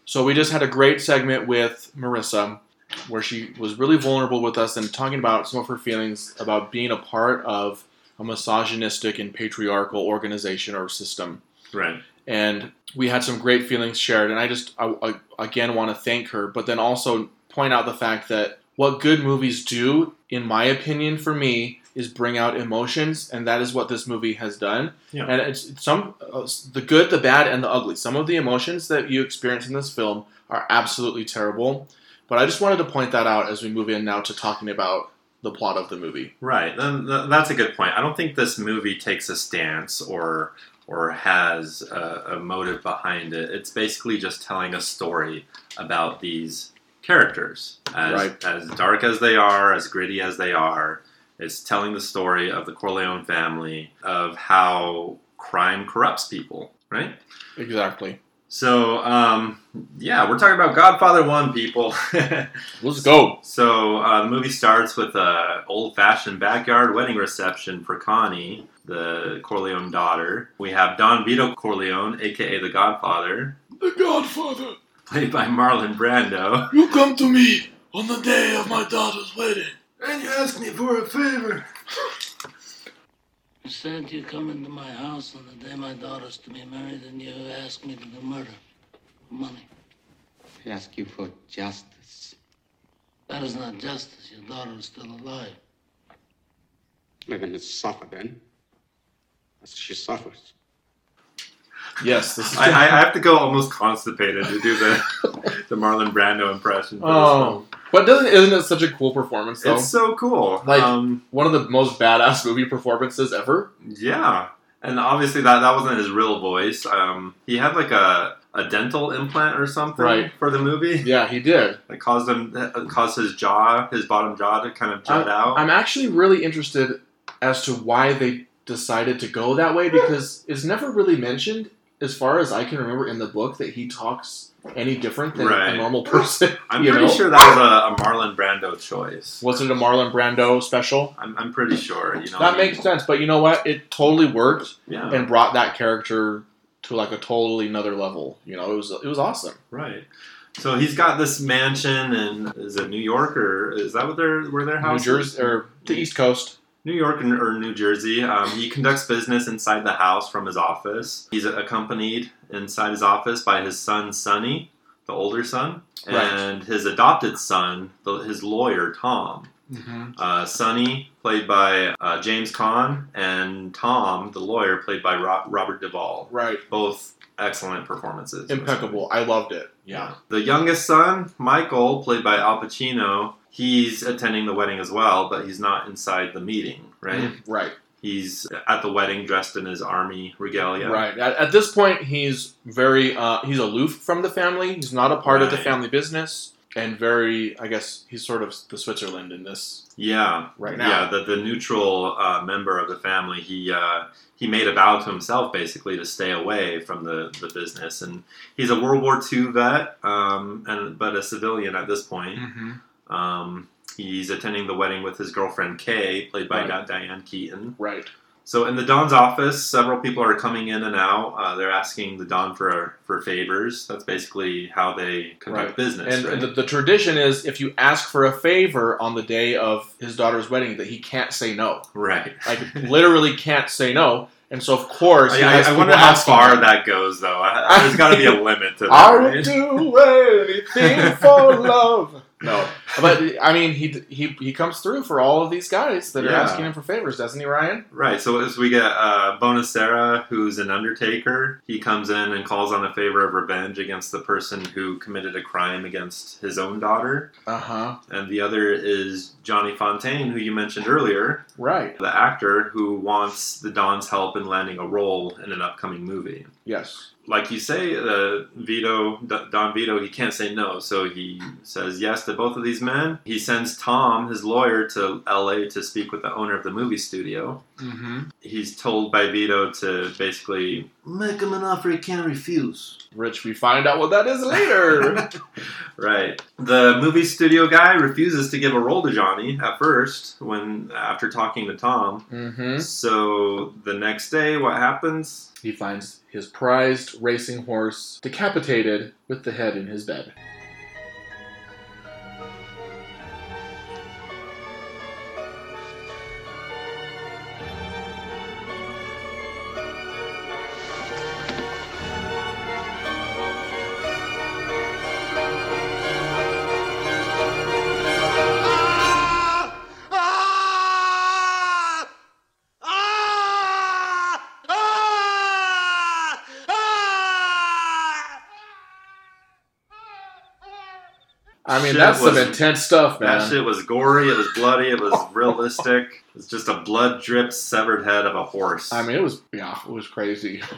So we just had a great segment with Marissa where she was really vulnerable with us and talking about some of her feelings about being a part of a misogynistic and patriarchal organization or system. Right. And we had some great feelings shared. And I just, I, I, again, want to thank her, but then also point out the fact that what good movies do, in my opinion, for me, is bring out emotions, and that is what this movie has done. Yeah. And it's some uh, the good, the bad, and the ugly. Some of the emotions that you experience in this film are absolutely terrible. But I just wanted to point that out as we move in now to talking about the plot of the movie. Right. Then that's a good point. I don't think this movie takes a stance or or has a, a motive behind it. It's basically just telling a story about these characters, as Right. as dark as they are, as gritty as they are. It's telling the story of the Corleone family, of how crime corrupts people. Right. Exactly. So, um, yeah, we're talking about Godfather One, people. Let's go. So uh, the movie starts with a old-fashioned backyard wedding reception for Connie, the Corleone daughter. We have Don Vito Corleone, aka the Godfather, The Godfather, played by Marlon Brando. you come to me on the day of my daughter's wedding. And you ask me for a favor. You said you come into my house on the day my daughter's to be married and you ask me to do murder. For money. I ask you for justice. That is not justice. Your daughter is still alive. Let him suffer then. As she suffers. Yes, this is. I, I have to go almost constipated to do the the Marlon Brando impression. Oh, but doesn't isn't it such a cool performance though? it's so cool. Like- um, One of the most badass movie performances ever. Yeah, and obviously that that wasn't his real voice. Um, he had like a a dental implant or something Right. for the movie. Yeah, he did. That caused him caused his jaw, his bottom jaw, to kind of jut out. I'm actually really interested as to why they decided to go that way because it's never really mentioned, as far as I can remember in the book, that he talks any different than Right. a normal person. I'm pretty know? sure that was a, a Marlon Brando choice. Was it a Marlon Brando special? I'm, I'm pretty sure. You know, That makes sense, but you know what? It totally worked yeah, and brought that character to like a totally another level. You know, it was it was awesome. right. So he's got this mansion in is it New York or is that what their where their house New? Jersey or the East Coast. New York or New Jersey. Um, he conducts business inside the house from his office. He's accompanied inside his office by his son Sonny, the older son, Right. and his adopted son, the, his lawyer Tom. Mm-hmm. Uh, Sonny, played by uh, James Caan, and Tom, the lawyer, played by Ro- Robert Duvall. Right, Both excellent performances. impeccable. I loved it. Yeah, the youngest son, Michael, played by Al Pacino, he's attending the wedding as well, but he's not inside the meeting, right? Mm, right, He's at the wedding dressed in his army regalia. right. At, at this point, he's very uh, he's aloof from the family. He's not a part of the family business, and very. I guess he's sort of the Switzerland in this Yeah. right now. Yeah, the, the neutral uh, member of the family, he uh, he made a vow to himself basically to stay away from the, the business, and he's a World War II vet, um, and but a civilian at this point. hmm Um, he's attending the wedding with his girlfriend Kay, played by Right. Diane Keaton. Right. So in the Don's office, several people are coming in and out. Uh, they're asking the Don for for favors. That's basically how they conduct Right. business. And right? the, the tradition is if you ask for a favor on the day of his daughter's wedding, that he can't say no. right. Like literally can't say no. And so of course, I, has I wonder how far him. that goes, though. I, there's got to be a limit to that. I would right? do anything for love. No, but I mean, he he he comes through for all of these guys that are Yeah. asking him for favors, doesn't he, Ryan? Right. So as we get uh, Bonasera, who's an undertaker, he comes in and calls on a favor of revenge against the person who committed a crime against his own daughter, Uh huh. and the other is Johnny Fontane, who you mentioned earlier, Right. the actor who wants the Don's help in landing a role in an upcoming movie. Yes. Like you say, uh, Vito, D- Don Vito, he can't say no, so he says yes to both of these men. He sends Tom, his lawyer, to LA to speak with the owner of the movie studio. Mm-hmm. He's told by Vito to basically make him an offer he can't refuse. Which we find out what that is later. Right. The movie studio guy refuses to give a role to Johnny at first when after talking to Tom. mm-hmm. So the next day, what happens? He finds his prized racing horse decapitated with the head in his bed. I mean, Shit that's some intense stuff, man. That shit was gory. It was bloody. It was realistic. It's just a blood dripped severed head of a horse. I mean, it was yeah, it was crazy.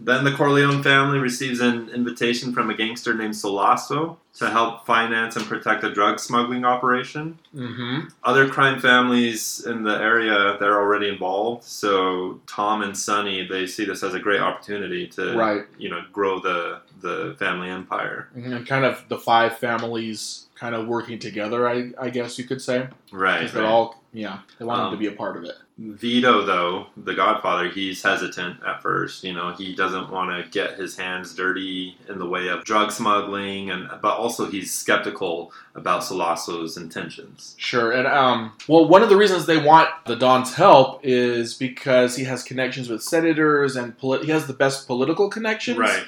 Then the Corleone family receives an invitation from a gangster named Sollozzo to help finance and protect a drug smuggling operation. Mm-hmm. Other crime families in the area they're already involved, so Tom and Sonny they see this as a great opportunity to Right. you know grow the the family empire. And kind of the five families kind of working together, I, I guess you could say. Right. Because right. all, yeah, they want Um, to be a part of it. Vito, though, the Godfather, he's hesitant at first. You know, he doesn't want to get his hands dirty in the way of drug smuggling, and but also he's skeptical about Sollozzo's intentions. Sure. And, um, well, one of the reasons they want the Don's help is because he has connections with senators and polit- he has the best political connections. Right.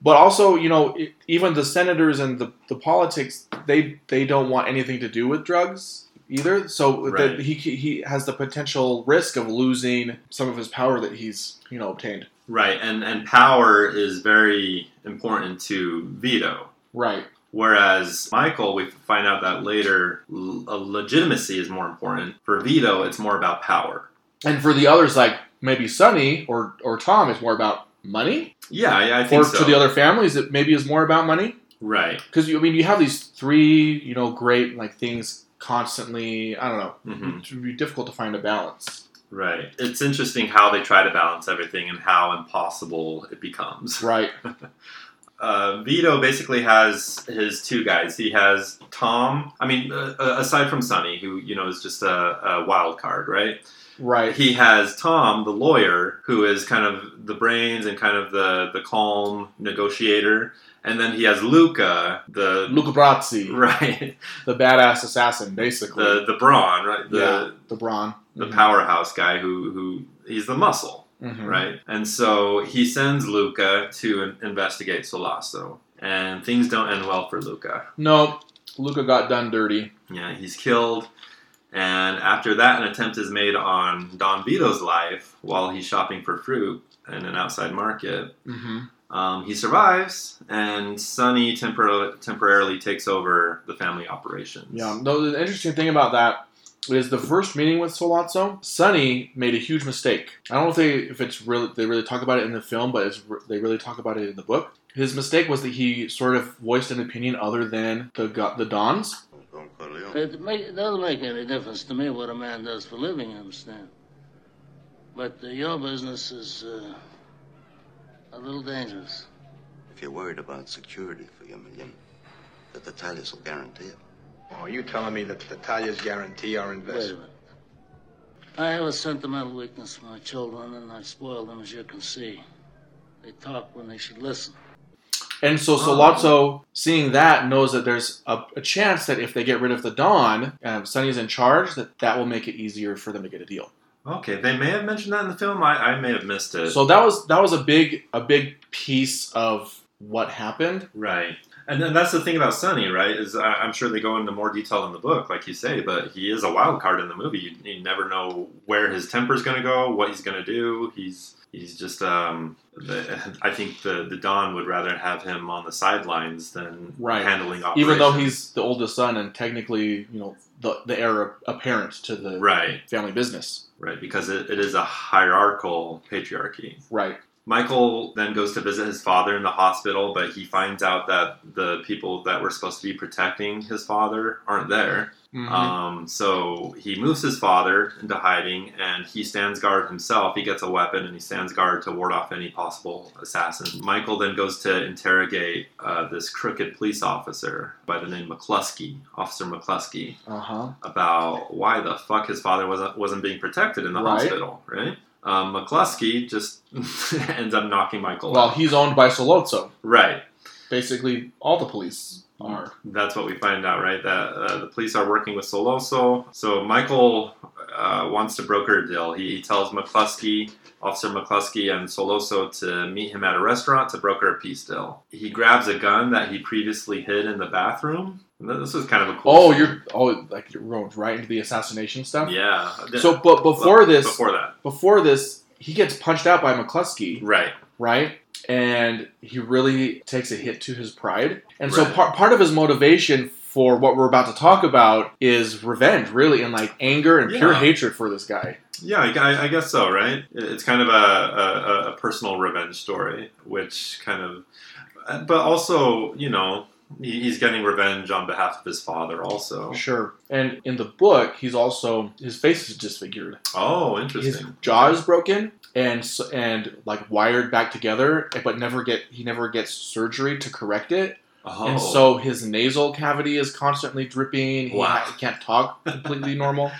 But also, you know, even the senators and the, the politics, they they don't want anything to do with drugs either. So Right. that he he has the potential risk of losing some of his power that he's you know obtained. Right. And and power is very important to Vito. Right. Whereas Michael, we find out that later, l- legitimacy is more important. For Vito, it's more about power. And for the others, like maybe Sonny or or Tom, is more about money. Yeah, yeah, I Or think so. to the other families, it maybe is more about money. right. Because I mean, you have these three, you know, great like things constantly. I don't know. Mhm. It would be difficult to find a balance. Right. It's interesting how they try to balance everything and how impossible it becomes. Right. Uh, Vito basically has his two guys. He has Tom. I mean, uh, uh, aside from Sonny, who you know is just a, a wild card, right? Right. He has Tom, the lawyer, who is kind of the brains and kind of the the calm negotiator, and then he has Luca, the Luca Brasi, right, the badass assassin, basically. the the brawn, right, the yeah. The brawn. the Mhm. powerhouse guy who who he's the muscle. Mhm. right? And so he sends Luca to investigate Sollozzo, and things don't end well for Luca. No, Luca got done dirty. Yeah, he's killed, and after that, an attempt is made on Don Vito's life while he's shopping for fruit in an outside market. Mm-hmm. Um, he survives, and Sonny tempor- temporarily takes over the family operations. Yeah. No, the interesting thing about that is the first meeting with Sollozzo, Sonny made a huge mistake. I don't know if they if it's really they really talk about it in the film, but it's, they really talk about it in the book. His mistake was that he sort of voiced an opinion other than the the Dons. It, make, it doesn't make any difference to me what a man does for a living, you understand? But uh, your business is uh, a little dangerous. If you're worried about security for your million, the Tattaglias will guarantee it. Oh, are you telling me that the Tattaglias guarantee our Wait a investment? minute. I have a sentimental weakness for my children, and I spoil them, as you can see. They talk when they should listen. And so Sollozzo, seeing that, knows that there's a, a chance that if they get rid of the Don, um, Sonny's in charge, that that will make it easier for them to get a deal. Okay, they may have mentioned that in the film. I, I may have missed it. So that was that was a big a big piece of what happened. Right. And then that's the thing about Sonny, right? Is I- I'm sure they go into more detail in the book, like you say, but he is a wild card in the movie. You, you never know where his temper's going to go, what he's going to do. He's he's just. Um, the, I think the the Don would rather have him on the sidelines than Right. handling operations. Even though he's the oldest son and technically, you know, the the heir apparent to the right, family business. right, because it, it is a hierarchical patriarchy. Right. Michael then goes to visit his father in the hospital, but he finds out that the people that were supposed to be protecting his father aren't there. Mhm. Um, so he moves his father into hiding, and he stands guard himself. He gets a weapon and he stands guard to ward off any possible assassin. Michael then goes to interrogate uh, this crooked police officer by the name McCluskey, Officer McCluskey, Uh huh. about why the fuck his father wasn't wasn't being protected in the Right. hospital. Right? Um, McCluskey just ends up knocking Michael Well, out. he's owned by Sollozzo. Right. Basically, all the police are. That's what we find out, right? That uh, the police are working with Sollozzo. So Michael uh, wants to broker a deal. He, he tells McCluskey, Officer McCluskey, and Sollozzo to meet him at a restaurant to broker a peace deal. He grabs a gun that he previously hid in the bathroom. This is kind of a cool. Oh, scene. you're oh like you're right into the assassination stuff. yeah. So, but before Well, this, before that, before this, he gets punched out by McCluskey, right? right? And he really takes a hit to his pride. And so Right. part part of his motivation for what we're about to talk about is revenge, really, and like anger and pure hatred for this guy. Yeah, I, I- guess so, right? It's kind of a, a, a personal revenge story, which kind of, uh, but also, you know, he's getting revenge on behalf of his father, also. Sure. And in the book, he's also his face is disfigured. Oh, His interesting. jaw is broken and and like wired back together, but never get he never gets surgery to correct it. Oh, And so his nasal cavity is constantly dripping. He, Wow. ha- he can't talk completely normal.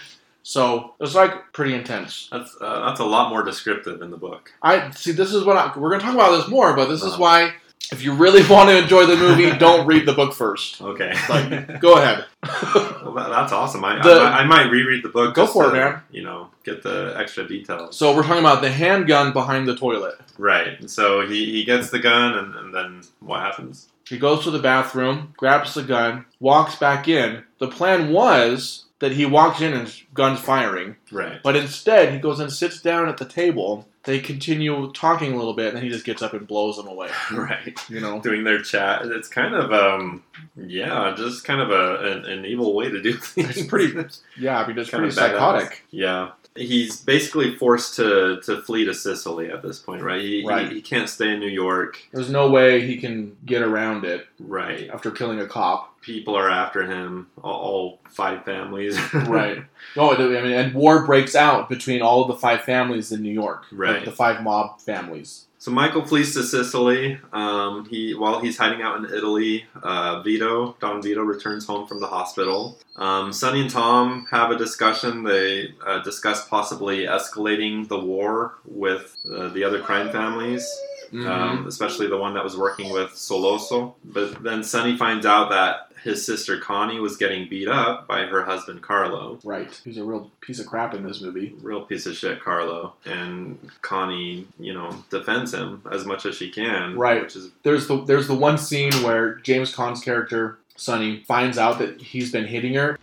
So it's like pretty intense. that's uh, that's a lot more descriptive in the book. I see. This is what I, we're going to talk about this more, but this is Uh-huh. why if you really want to enjoy the movie, don't read the book first. Okay, Like, go ahead. well, that, that's awesome. I, The- I, might- I might reread the book. Go for it, man. You know, get the extra details. so we're talking about the handgun behind the toilet. right. So he, he gets the gun, and, and then what happens? He goes to the bathroom, grabs the gun, walks back in. The plan was that he walks in and guns firing, Right. but instead he goes and sits down at the table. They continue talking a little bit, and then he just gets up and blows them away. Right. You know, doing their chat. It's kind of, um, yeah, just kind of a an, an evil way to do things. it's pretty. Yeah, I mean, it's Kind pretty of badass. psychotic. Yeah. He's basically forced to to flee to Sicily at this point, right? He, Right. he, he can't stay in New York, There's no way he can get around it right? after killing a cop. People are after him, all, all five families, Right. No, I mean, and war breaks out between all of the five families in New York. Right. The, the five mob families. So Michael flees to Sicily. Um, he while he's hiding out in Italy, uh, Vito Don Vito returns home from the hospital. Um, Sonny and Tom have a discussion. They uh, discuss possibly escalating the war with uh, the other crime families. Mhm. um, especially the one that was working with Sollozzo. But then Sonny finds out that his sister Connie was getting beat up by her husband Carlo. right. He's a real piece of crap in this movie. Real piece of shit, Carlo. And Connie, you know, defends him as much as she can. Right. Which is There's the there's the one scene where James Caan's character Sonny finds out that he's been hitting her.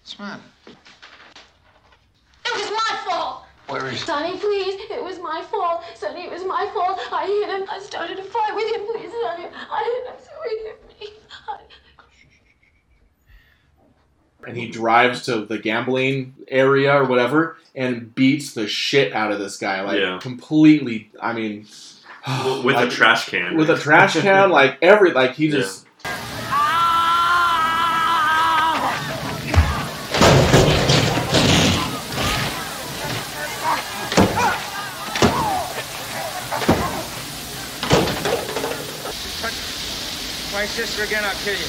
What's the matter? It was my fault. Where is Sonny, please. It was my fault. Sonny, it was my fault. I hit him. I started a fight with him. Please, Sonny. I hit him. So he hit me. I... and he drives to the gambling area or whatever and beats the shit out of this guy like Yeah. completely i mean with like, a trash can. with a trash can like every like he Yeah. just My sister again, I'll kill you.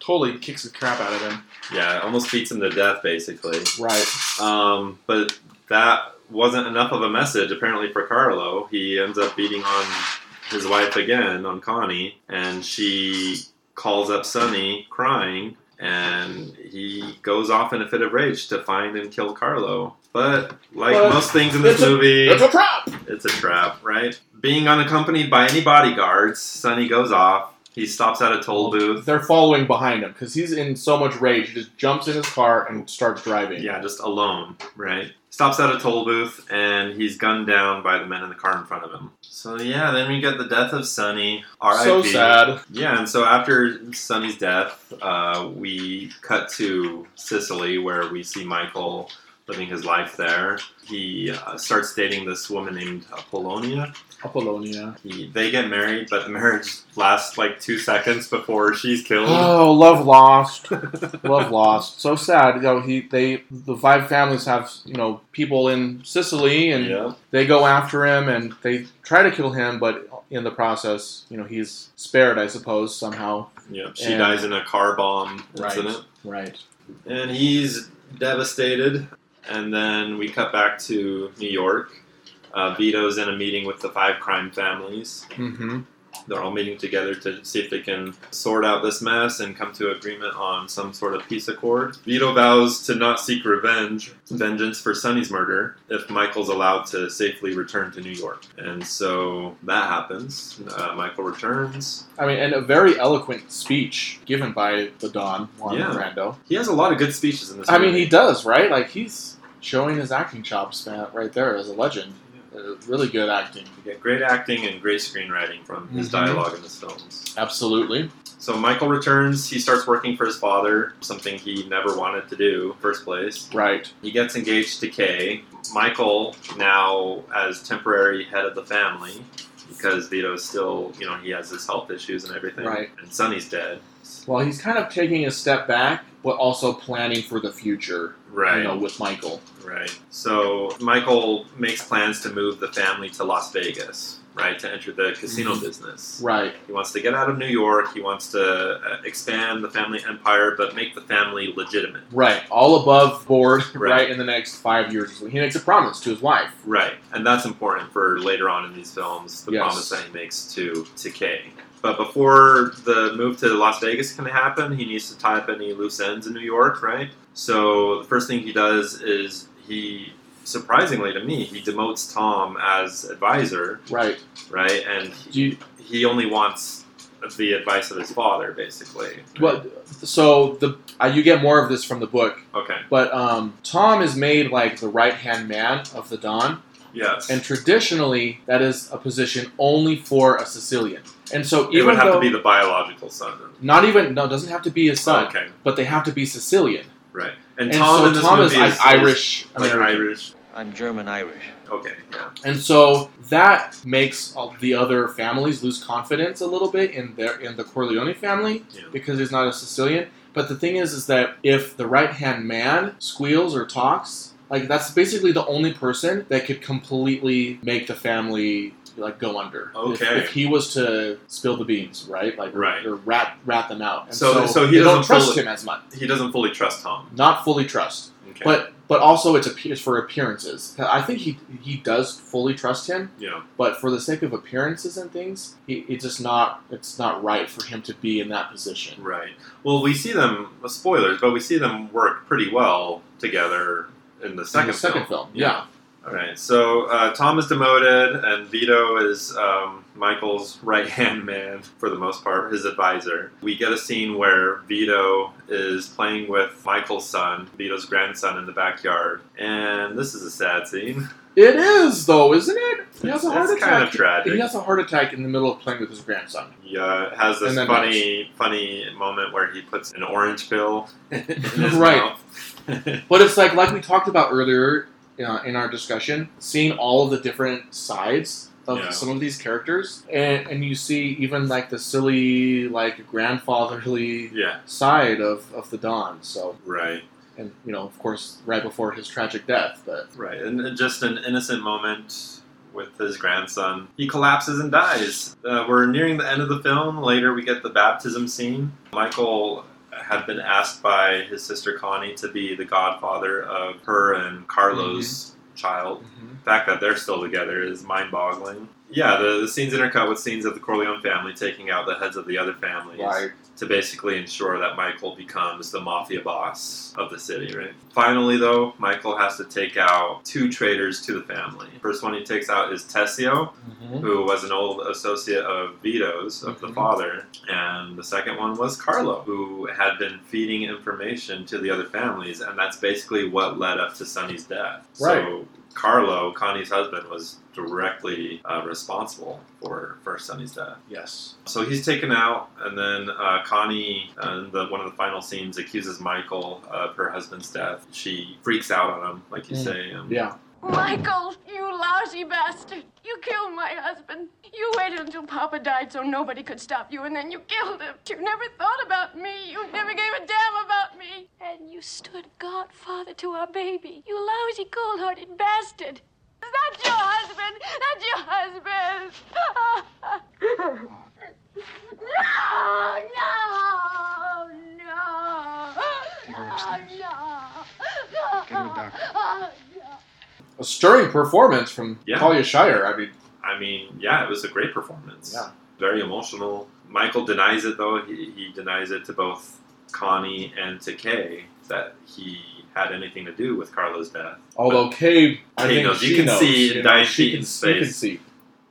totally kicks the crap out of him Yeah, almost beats him to death, basically. right Um, but that wasn't enough of a message, apparently, for Carlo. He ends up beating on his wife again, on Connie, and she calls up Sonny crying, and he goes off in a fit of rage to find and kill Carlo. But, like most things in this it's a- movie, it's a trap it's a trap, right? Being unaccompanied by any bodyguards, Sonny goes off. He stops at a toll booth. they're following behind him because he's in so much rage he just jumps in his car and starts driving Yeah, just alone, right? Stops at a toll booth and he's gunned down by the men in the car in front of him. So yeah, then we get the death of Sonny. R.I.P. so sad Yeah, and so after Sonny's death, uh, we cut to Sicily where we see Michael living his life there. He uh, starts dating this woman named Apollonia. apollonia He, they get married, but the marriage lasts like two seconds before she's killed. oh love lost love lost so sad you know he they the five families have you know people in sicily and yeah. they go after him and they try to kill him, but in the process, you know, he's spared, I suppose, somehow. Yeah, she And- dies in a car bomb Right. incident. Right. and he's devastated. And then we cut back to New York. Uh, Vito's in a meeting with the five crime families. Mm-hmm. They're all meeting together to see if they can sort out this mess and come to agreement on some sort of peace accord. Vito vows to not seek revenge, vengeance for Sonny's murder, if Michael's allowed to safely return to New York. And so that happens. Uh, Michael returns. I mean, and a very eloquent speech given by the Don Juan Yeah. Brando. He has a lot of good speeches in this. I mean, he does, right? Like he's showing his acting chops, man, right there as a legend. Uh, really good acting. You get great acting and great screenwriting from his Mhm. dialogue in his films. Absolutely. So Michael returns. He starts working for his father, something he never wanted to do first place. Right. He gets engaged to Kay. Michael now as temporary head of the family because Vito's still, you know, he has his health issues and everything. Right. And Sonny's dead. Well, he's kind of taking a step back, but also planning for the future. Right. You know, with Michael. Right. So Michael makes plans to move the family to Las Vegas, right, to enter the casino Mhm. business. Right. He wants to get out of New York. He wants to uh, expand the family empire, but make the family legitimate. Right. All above board. Right. Right. In the next five years, he makes a promise to his wife. Right, and that's important for later on in these films. The Yes. promise that he makes to to Kay. But before the move to Las Vegas can happen, he needs to tie up any loose ends in New York, right? So the first thing he does is he, surprisingly to me, he demotes Tom as advisor, Right. right? And Do you, he only wants the advice of his father, basically. Well, so the uh, you get more of this from the book, Okay. but um, Tom is made like the right hand man of the Don, Yes. and traditionally that is a position only for a Sicilian. And so it even would have though to be the biological son. then. not even no, it doesn't have to be his son, Okay. but they have to be Sicilian. Right. And, And, Tom so in this Tom movie is, is, Irish like American. Irish. I'm German Irish. Okay. Yeah. And so that makes all the other families lose confidence a little bit in their in the Corleone family Yeah. because he's not a Sicilian. But the thing is, is that if the right hand man squeals or talks, like that's basically the only person that could completely make the family like go under. Okay. If, he was to spill the beans, right? Like Right. or rat rat them out. And So- so he doesn't trust fully- him as much. He doesn't fully trust Tom. Not fully trust. Okay. But but also it's appear- for appearances. I think he he does fully trust him, yeah. but for the sake of appearances and things, he, it's just not it's not right for him to be in that position. Right. Well, we see them. Spoilers, but we see them work pretty well together in the In second the second film. film, yeah. All right. So uh, Tom is demoted, and Vito is um, Michael's right hand man for the most part, his advisor. We get a scene where Vito is playing with Michael's son, Vito's grandson, in the backyard, and this is a sad scene. It is though, isn't it? He has a heart it's attack. kind of tragic. He has a heart attack in the middle of playing with his grandson. He uh, has this funny, funny moment where he puts an orange pill in his Right. mouth. But it's like like we talked about earlier uh, in our discussion, seeing all of the different sides of Yeah. some of these characters, and and you see even like the silly like grandfatherly yeah. side of of the Don. So Right. and you know of course right before his tragic death, but Right, and and just an innocent moment with his grandson. He collapses and dies. Uh, we're nearing the end of the film. Later, we get the baptism scene. Michael had been asked by his sister Connie to be the godfather of her and Carlo's mm-hmm. child. Mm-hmm. The fact that they're still together is mind boggling. Yeah, the, the scenes intercut with scenes of the Corleone family taking out the heads of the other families right. To basically ensure that Michael becomes the mafia boss of the city, right? Finally, though, Michael has to take out two traitors to the family. First one he takes out is Tessio, who was an old associate of Vito's, of the Mhm. father, and the second one was Carlo, who had been feeding information to the other families, and that's basically what led up to Sonny's death. Right. So Carlo, Connie's husband, was directly uh, responsible for for Sonny's death. Yes. So he's taken out, and then uh, Connie, in the, one of the final scenes, accuses Michael of her husband's death. She freaks out on him, like you Mm. say. Um, Yeah. Michael, you lousy bastard. You killed my husband. You waited until Papa died so nobody could stop you, and then you killed him. You never thought about me. You never gave a damn about me. And you stood godfather to our baby. You lousy, cold-hearted bastard. That's your husband. That's your husband. no, no, no. Her upstairs. no. Get her doctor. A stirring performance from Yeah. Talia Shire. I mean, I mean, yeah, it was a great performance. Yeah. Very emotional. Michael denies it, though. He, he denies it to both Connie and to Kay that he had anything to do with Carlo's death. although Kay, I Kay think knows. You can knows, see you know, Diane Keaton's can face. see.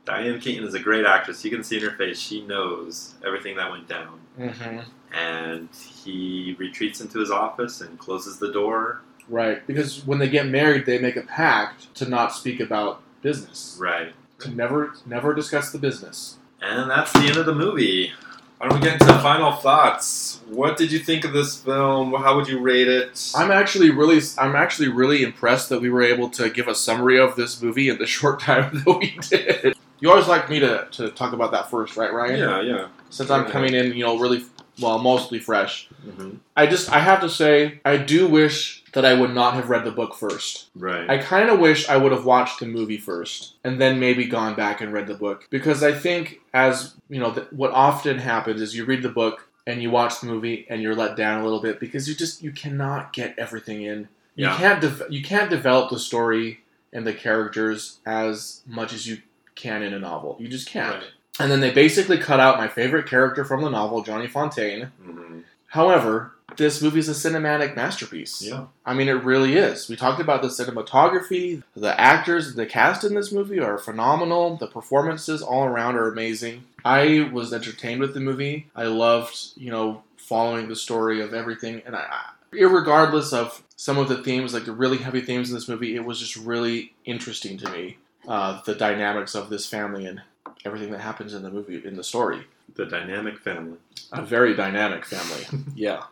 Diane Keaton is a great actress. You can see in her face she knows everything that went down. hmm And he retreats into his office and closes the door. Right, because when they get married, they make a pact to not speak about business, Right. to never, never discuss the business. And that's the end of the movie. Why don't we get into final thoughts? What did you think of this film? How would you rate it? I'm actually really, I'm actually really impressed that we were able to give a summary of this movie in the short time that we did. You always like me to, to talk about that first, right, Ryan? yeah, yeah. Since I'm coming in, you know, really, well, mostly fresh. hmm I just, I have to say, I do wish that I would not have read the book first. Right. I kind of wish I would have watched the movie first and then maybe gone back and read the book because I think as you know th- what often happens is you read the book and you watch the movie and you're let down a little bit because you just you cannot get everything in. You Yeah. can't de- you can't develop the story and the characters as much as you can in a novel. You just can't. Right. And then they basically cut out my favorite character from the novel, Johnny Fontane. hmm However, this movie is a cinematic masterpiece. Yeah. I mean, it really is. We talked about the cinematography, the actors, the cast in this movie are phenomenal. The performances all around are amazing. I was entertained with the movie. I loved, you know, following the story of everything, and I, I irregardless of some of the themes, like the really heavy themes in this movie, it was just really interesting to me. Uh, the dynamics of this family and everything that happens in the movie, in the story. The dynamic family. A very dynamic family. yeah.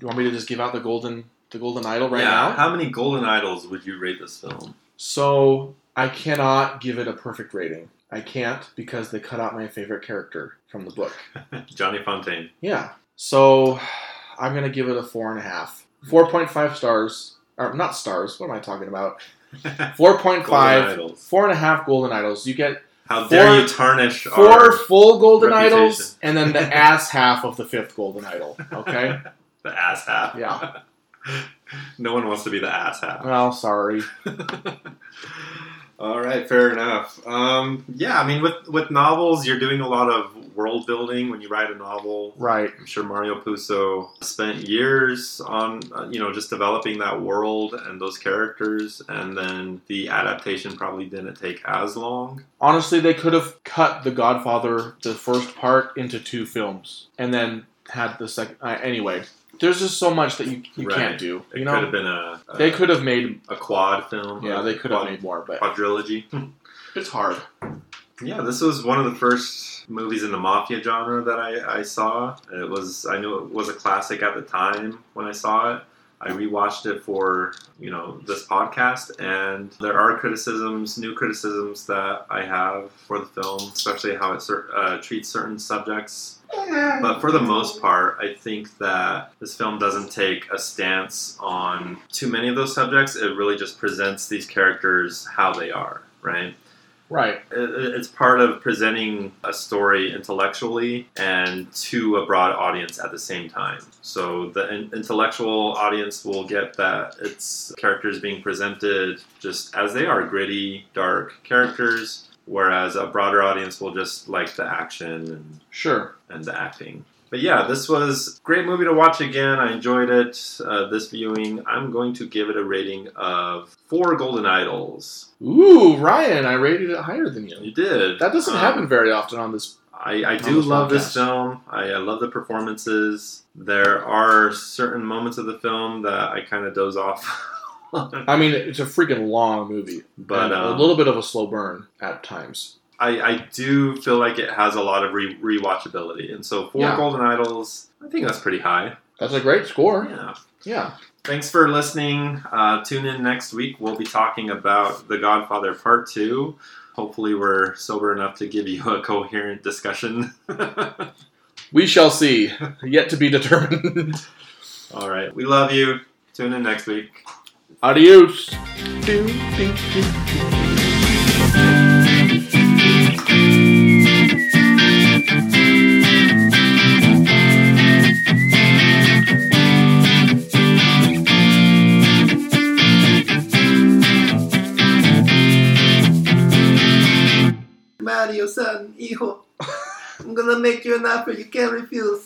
Do you want me to just give out the golden the Golden Idol right yeah. now. How many golden idols would you rate this film? So I cannot give it a perfect rating. I can't because they cut out my favorite character from the book. Johnny Fontane. Yeah. So I'm gonna give it a four and a half. Four point five stars. Or not stars. What am I talking about? Four point Golden five. idols. Four and a half golden idols. You get How dare Four- you tarnish four our full golden reputation. idols and then the ass half of the fifth golden idol. Okay? The ass half? Yeah. no one wants to be the ass half. Well, sorry. All right, fair enough. Um, yeah, I mean, with with novels, you're doing a lot of world building when you write a novel. Right. I'm sure Mario Puzo spent years on, uh, you know, just developing that world and those characters, and then the adaptation probably didn't take as long. Honestly, they could have cut The Godfather, the first part, into two films and then had the second. Uh, anyway, there's just so much that you, you Right. can't do. You It You could have been a, a they could have made. a quad film. Yeah, they could have made more, but quadrilogy. it's hard. Yeah, this was one of the first movies in the mafia genre that I, I saw. It was I knew it was a classic at the time when I saw it. I rewatched it for you know this podcast, and there are criticisms, new criticisms that I have for the film, especially how it uh, treats certain subjects. But for the most part, I think that this film doesn't take a stance on too many of those subjects. It really just presents these characters how they are, right? Right. it's part of presenting a story intellectually and to a broad audience at the same time. So the in- intellectual audience will get that its characters being presented just as they are gritty, dark characters, whereas a broader audience will just like the action and Sure. and the acting. But yeah, this was great movie to watch again. I enjoyed it. Uh, this viewing, I'm going to give it a rating of four Golden Idols. Ooh, Ryan, I rated it higher than You you. did. That doesn't Um, happen very often on this. I, I do this love this film. I, I love the performances. There are certain moments of the film that I kind of doze off. I mean, it's a freaking long movie, but um, a little bit of a slow burn at times. I, I do feel like it has a lot of re- rewatchability. And so, four Yeah. Golden Idols, I think that's pretty high. That's a great score. Yeah. Yeah. Thanks for listening. Uh, tune in next week. We'll be talking about The Godfather Part 2. Hopefully, we're sober enough to give you a coherent discussion. We shall see. Yet to be determined. All right. We love you. Tune in next week. Adios. Do, do, do, do. Mario, son, hijo, I'm gonna make you an offer you can't refuse.